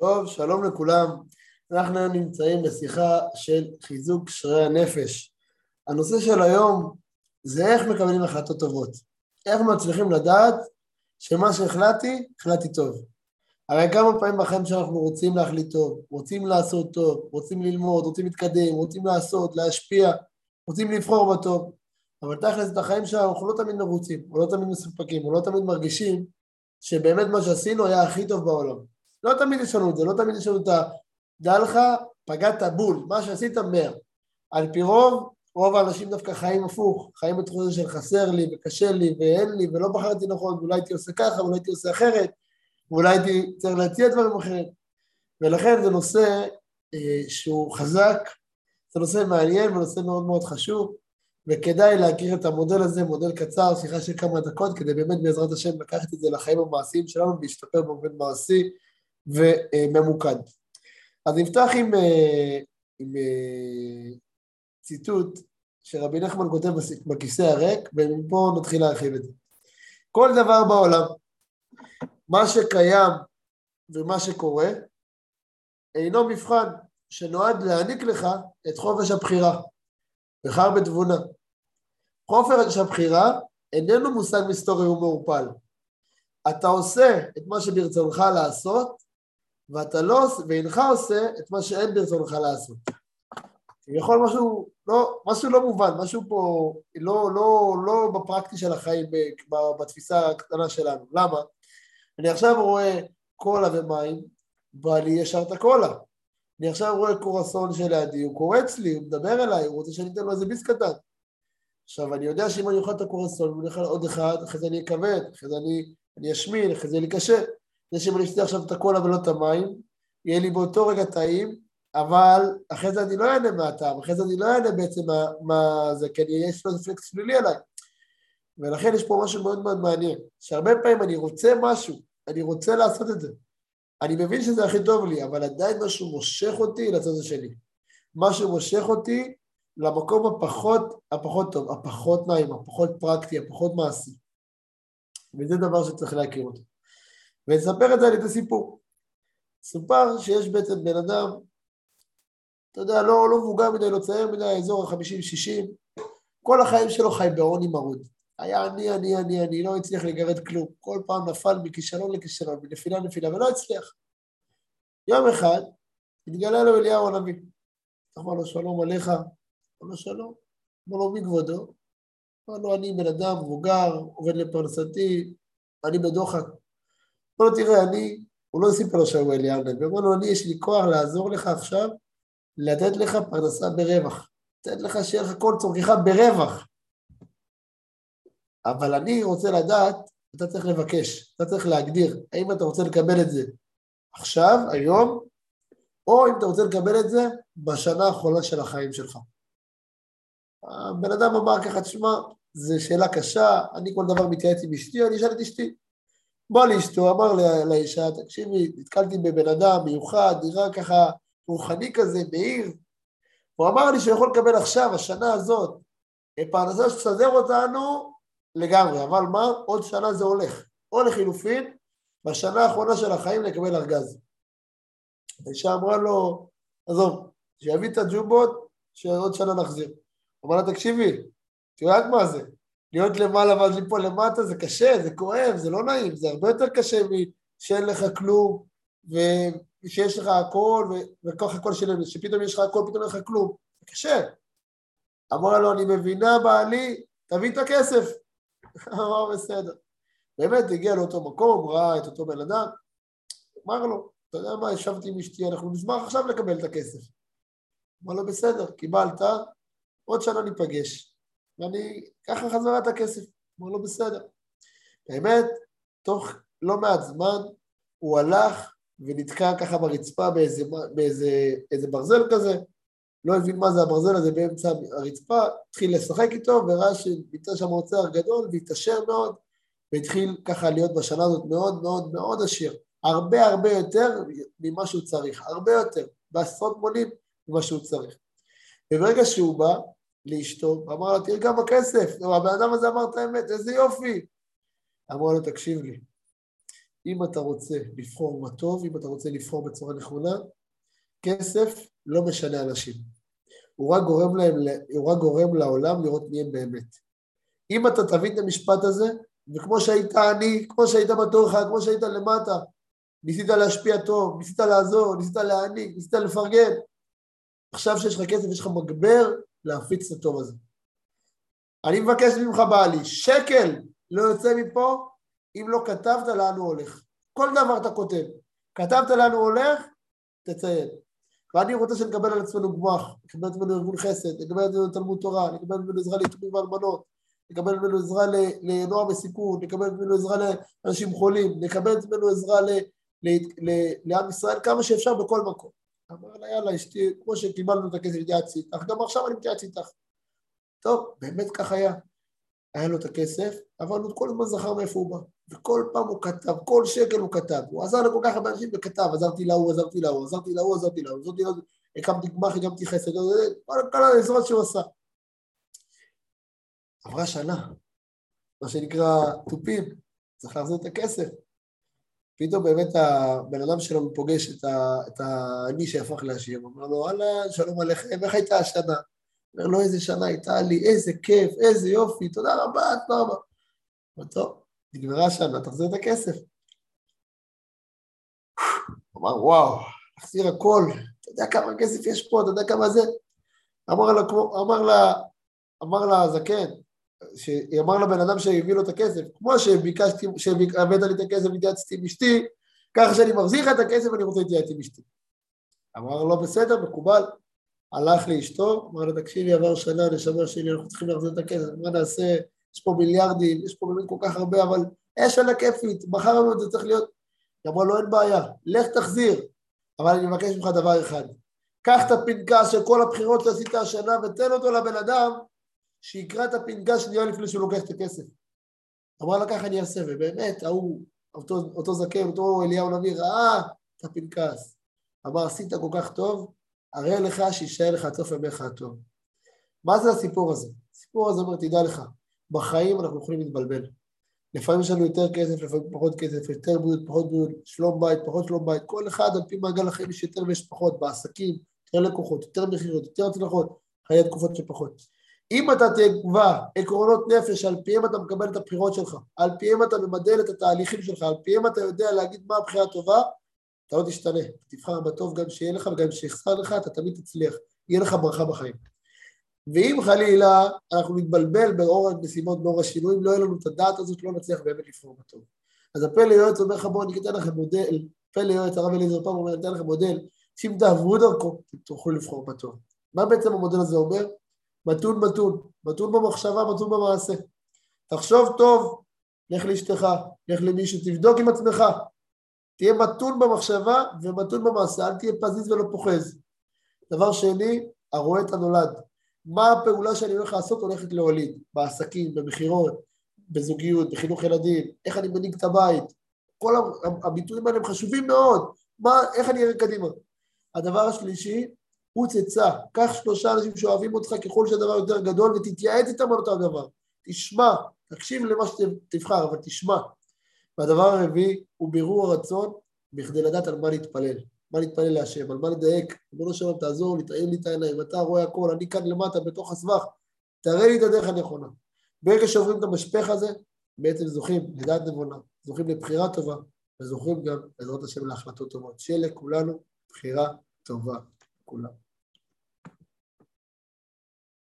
טוב, שלום לכולם. אנחנו נמצאים בשיחה של חיזוק שרירי הנפש. הנושא של היום זה איך מקבלים החלטות טובות. איך מצליחים לדעת שמה שהחלטתי, החלטתי טוב. הרי כמה פעמים בחיים שאנחנו רוצים להחליט טוב, רוצים לעשות טוב, רוצים ללמוד, רוצים להתקדם, רוצים לעשות, להשפיע, רוצים לבחור בטוב, אבל תכלס את החיים שלנו אנחנו לא תמיד מרוצים, או לא תמיד מסופקים, או לא תמיד מרגישים שבאמת מה שעשינו היה הכי טוב בעולם. לא תמיד יש לנו את זה, לא תמיד יש לנו את ה... דע לך, פגעת בול, מה שעשית מאה. על פי רוב, רוב האנשים דווקא חיים הפוך, חיים בתחושה של חסר לי וקשה לי ואין לי ולא בחרתי נכון, ואולי הייתי עושה ככה ואולי הייתי עושה אחרת, ואולי הייתי צריך להציע דברים אחרים. ולכן זה נושא אה, שהוא חזק, זה נושא מעניין ונושא מאוד מאוד חשוב, וכדאי להכיר את המודל הזה, מודל קצר, שיחה של כמה דקות, כדי באמת בעזרת השם לקחת את זה לחיים המעשיים שלנו ולהשתפר באופן מעשי וממוקד. אז נפתח עם, אה, עם אה, ציטוט שרבי נחמן כותב בכיסא הריק, ומפה נתחיל להרחיב את זה. כל דבר בעולם, מה שקיים ומה שקורה, אינו מבחן שנועד להעניק לך את חופש הבחירה. בחר בתבונה. חופש הבחירה איננו מושג מסתורי ומעורפל. אתה עושה את מה שברצונך לעשות, ואתה לא, ואינך עושה את מה שאין ברצונך לעשות. כביכול משהו לא, משהו לא מובן, משהו פה לא, לא, לא בפרקטי של החיים, בתפיסה הקטנה שלנו. למה? אני עכשיו רואה קולה ומים, בא לי ישר את הקולה. אני עכשיו רואה קורסון שלידי, הוא קורץ לי, הוא מדבר אליי, הוא רוצה שאני אתן לו איזה ביס קטן. עכשיו, אני יודע שאם אני אוכל את הקורסון, ואני אוכל עוד אחד, אחרי זה אני אכבד, אחרי זה אני, אני אשמין, אחרי זה יהיה לי קשה. זה שאם אני אשתה עכשיו את הקולה ולא את המים, יהיה לי באותו רגע טעים, אבל אחרי זה אני לא אענה מהטעם, אחרי זה אני לא אענה בעצם מה, מה זה, כי יש לו פלקס שלילי עליי. ולכן יש פה משהו מאוד מאוד מעניין, שהרבה פעמים אני רוצה משהו, אני רוצה לעשות את זה. אני מבין שזה הכי טוב לי, אבל עדיין משהו מושך אותי לצד השני. משהו מושך אותי למקום הפחות, הפחות טוב, הפחות נעים, הפחות פרקטי, הפחות מעשי. וזה דבר שצריך להכיר אותו. ולספר את זה על ידי סיפור. סופר שיש בעצם בן אדם, אתה יודע, לא, לא מבוגר מדי, לא צעיר מדי, אזור ה-50-60, כל החיים שלו חי בעוני מרוד. היה אני, אני, אני, אני, לא הצליח לגרד כלום. כל פעם נפל מכישלון לכישלון, מנפילה לנפילה, ולא הצליח. יום אחד התגלה לו אליהו הנביא. אמר לו, שלום עליך. אמר לו, שלום. אמר לו, מי כבודו? אמר לו, אני בן אדם מבוגר, עובד לפרנסתי, אני בדוחק. אמר לו, תראה, אני, הוא לא סיפר לו שהוא אליהו הנביא, אמר לו, אני, יש לי כוח לעזור לך עכשיו, לתת לך פרנסה ברווח. לתת לך שיהיה לך כל צורכך ברווח. אבל אני רוצה לדעת, אתה צריך לבקש, אתה צריך להגדיר, האם אתה רוצה לקבל את זה עכשיו, היום, או אם אתה רוצה לקבל את זה בשנה האחרונה של החיים שלך. הבן אדם אמר ככה, תשמע, זו שאלה קשה, אני כל דבר מתייעץ עם אשתי, אני אשאל את אשתי. בא לאשתו, אמר לאישה, תקשיבי, נתקלתי בבן אדם מיוחד, נראה ככה רוחני כזה, מאיר. הוא אמר לי שהוא יכול לקבל עכשיו, השנה הזאת, פרנסה שתסדר אותנו לגמרי, אבל מה? עוד שנה זה הולך. או לחילופין, בשנה האחרונה של החיים לקבל ארגז. האישה אמרה לו, עזוב, שיביא את הג'ובות, שעוד שנה נחזיר. אמר לה, תקשיבי, את יודעת מה זה? להיות למעלה ואז ליפול למטה זה קשה, זה כואב, זה לא נעים, זה הרבה יותר קשה משאין לך כלום, ושיש לך הכל, וכוח הכל שלנו, שפתאום יש לך הכל, פתאום אין לך כלום. זה קשה. אמרה לו, אני מבינה בעלי, תביא את הכסף. אמר בסדר. באמת הגיע לאותו מקום, ראה את אותו בן אדם, אמר לו, אתה יודע מה, ישבתי עם אשתי, אנחנו נשמח עכשיו לקבל את הכסף. אמר לו, בסדר, קיבלת, עוד שנה ניפגש, ואני אקח לך חזרה את הכסף. אמר לו, בסדר. באמת, תוך לא מעט זמן, הוא הלך ונתקע ככה ברצפה באיזה, באיזה ברזל כזה, לא הבין מה זה הברזל הזה באמצע הרצפה, התחיל לשחק איתו וראה שנמצא שם אוצר גדול והתעשר מאוד והתחיל ככה להיות בשנה הזאת מאוד מאוד מאוד עשיר, הרבה הרבה יותר ממה שהוא צריך, הרבה יותר, בעשרות מונים ממה שהוא צריך. וברגע שהוא בא לאשתו, אמר לה, תראי כמה כסף, הבן אדם הזה אמר את האמת, איזה יופי. אמר לו, תקשיב לי, אם אתה רוצה לבחור מה טוב, אם אתה רוצה לבחור בצורה נכונה, כסף לא משנה אנשים. הוא רק גורם, להם, הוא רק גורם לעולם לראות מי הם באמת. אם אתה תבין את המשפט הזה, וכמו שהיית עני, כמו שהיית בתורך, כמו שהיית למטה, ניסית להשפיע טוב, ניסית לעזור, ניסית להעניק, ניסית לפרגן, עכשיו שיש לך כסף, יש לך מגבר להפיץ את הטוב הזה. אני מבקש ממך בעלי, שקל לא יוצא מפה אם לא כתבת לאן הוא הולך. כל דבר אתה כותב. כתבת לאן הוא הולך, תציין. ואני רוצה שנקבל על עצמנו גמח, נקבל על עצמנו ארגון חסד, נקבל על עצמנו תלמוד תורה, נקבל על עצמנו עזרה ליתומים ואלמנות, נקבל על עצמנו עזרה לנוער בסיכון, נקבל על עצמנו עזרה לאנשים חולים, נקבל על עצמנו עזרה לעם ישראל כמה שאפשר בכל מקום. אמר לה, יאללה, אשתי, כמו שקיבלנו את הכסף, התייעצתי איתך, גם עכשיו אני מתייעץ איתך. טוב, באמת כך היה. היה לו את הכסף, אבל הוא כל הזמן זכר מאיפה הוא בא. וכל פעם הוא כתב, כל שקל הוא כתב. הוא עזר לכל כך הרבה אנשים וכתב, עזרתי להוא, עזרתי להוא, עזרתי להוא, עזרתי להוא, עזרתי להוא, הקמתי גמח, הקמתי חסד, כל העזרות שהוא עשה. עברה שנה, מה שנקרא תופים, צריך להחזיר את הכסף. פתאום באמת הבן אדם שלנו פוגש את האני שהפך לעשיר, אומר לו, אהלן, שלום עליכם, איך הייתה השנה? אומר לו, איזה שנה הייתה לי, איזה כיף, איזה יופי, תודה רבה, תודה רבה. אומר, טוב, נגמרה השנה, תחזיר את הכסף. אמר, וואו, תחזיר הכל, אתה יודע כמה כסף יש פה, אתה יודע כמה זה? אמר לה, אמר לה, אמר לה זקן, שאמר לבן אדם שהביא לו את הכסף, כמו שביקשתי, שהבאת לי את הכסף והתייעצתי עם אשתי, ככה שאני מחזיר לך את הכסף ואני רוצה להתייעץ עם אשתי. אמר לו, בסדר, מקובל. הלך לאשתו, אמר לה, תקשיבי, עבר שנה, נשמה שלי, אנחנו צריכים להחזיר את הכסף, מה נעשה? יש פה מיליארדים, יש פה באמת כל כך הרבה, אבל יש שנה כיפית, בחרנו את זה, צריך להיות... היא אמרה לו, אין בעיה, לך תחזיר, אבל אני מבקש ממך דבר אחד, קח את הפנקס של כל הבחירות שעשית השנה ותן אותו לבן אדם שיקרא את הפנקס שנייה לפני שהוא לוקח את הכסף. אמרה לה ככה אני אעשה, ובאמת, ההוא, אותו, אותו זקן, אותו אליהו נביא, ראה את הפנקס. אמר, עשית כל כך טוב, אראה לך שישאר לך עד סוף ימיך הטוב. מה זה הסיפור הזה? הסיפור הזה אומר, תדע לך, בחיים אנחנו יכולים להתבלבל. לפעמים יש לנו יותר כסף, לפעמים פחות כסף, יותר בריאות, פחות בריאות, שלום בית, פחות שלום בית, כל אחד על פי מעגל החיים יש יותר ויש פחות, בעסקים, יותר לקוחות, יותר מכירות, יותר הצלחות, חיי תקופות שפחות. אם אתה תקבע עקרונות נפש על פיהם אתה מקבל את הבחירות שלך, על פיהם אתה ממדל את התהליכים שלך, על פיהם אתה יודע להגיד מה הבחירה הטובה, אתה לא תשתנה, תבחר בטוב גם שיהיה לך וגם שיחסר לך, אתה תמיד תצליח, יהיה לך ברכה בחיים. ואם חלילה אנחנו נתבלבל באור המשימות, באור השינויים, לא יהיה לנו את הדעת הזאת, לא נצליח באמת לבחור בטוב. אז הפלא יועץ אומר לך בואו אני אתן לכם מודל, פלא יועץ הרב אליעזר פעם אומר אני אתן לכם מודל, שאם תעברו דרכו, תוכלו לבחור בטוב. מה בעצם המודל הזה אומר? מתון מתון, מתון במחשבה, מתון במעשה. תחשוב טוב, לך לאשתך, לך למישהו, תבדוק עם עצמך. תהיה מתון במחשבה ומתון במעשה, אל תהיה פזיז ולא פוחז. דבר שני, הרואה את הנולד. מה הפעולה שאני הולך לעשות הולכת להוליד, בעסקים, במכירות, בזוגיות, בחינוך ילדים, איך אני מנהיג את הבית. כל הביטויים האלה הם חשובים מאוד, מה, איך אני אראה קדימה. הדבר השלישי, חוץ עצה, קח שלושה אנשים שאוהבים אותך ככל שהדבר יותר גדול ותתייעץ איתם על אותו הדבר. תשמע, תקשיב למה שתבחר, אבל תשמע. והדבר הרביעי הוא בירור הרצון בכדי לדעת על מה להתפלל. מה להתפלל להשם, על מה לדייק. ריבונו של עולם, תעזור לי, תאיר לי את העיניים, אתה רואה הכל, אני כאן למטה בתוך הסבך, תראה לי את הדרך הנכונה. ברגע שעוברים את המשפך הזה, בעצם זוכים לדעת נבונה, זוכים לבחירה טובה, וזוכים גם, בעזרת השם, להחלטות טובות. שיהיה לכולנו בחירה טובה, כולם.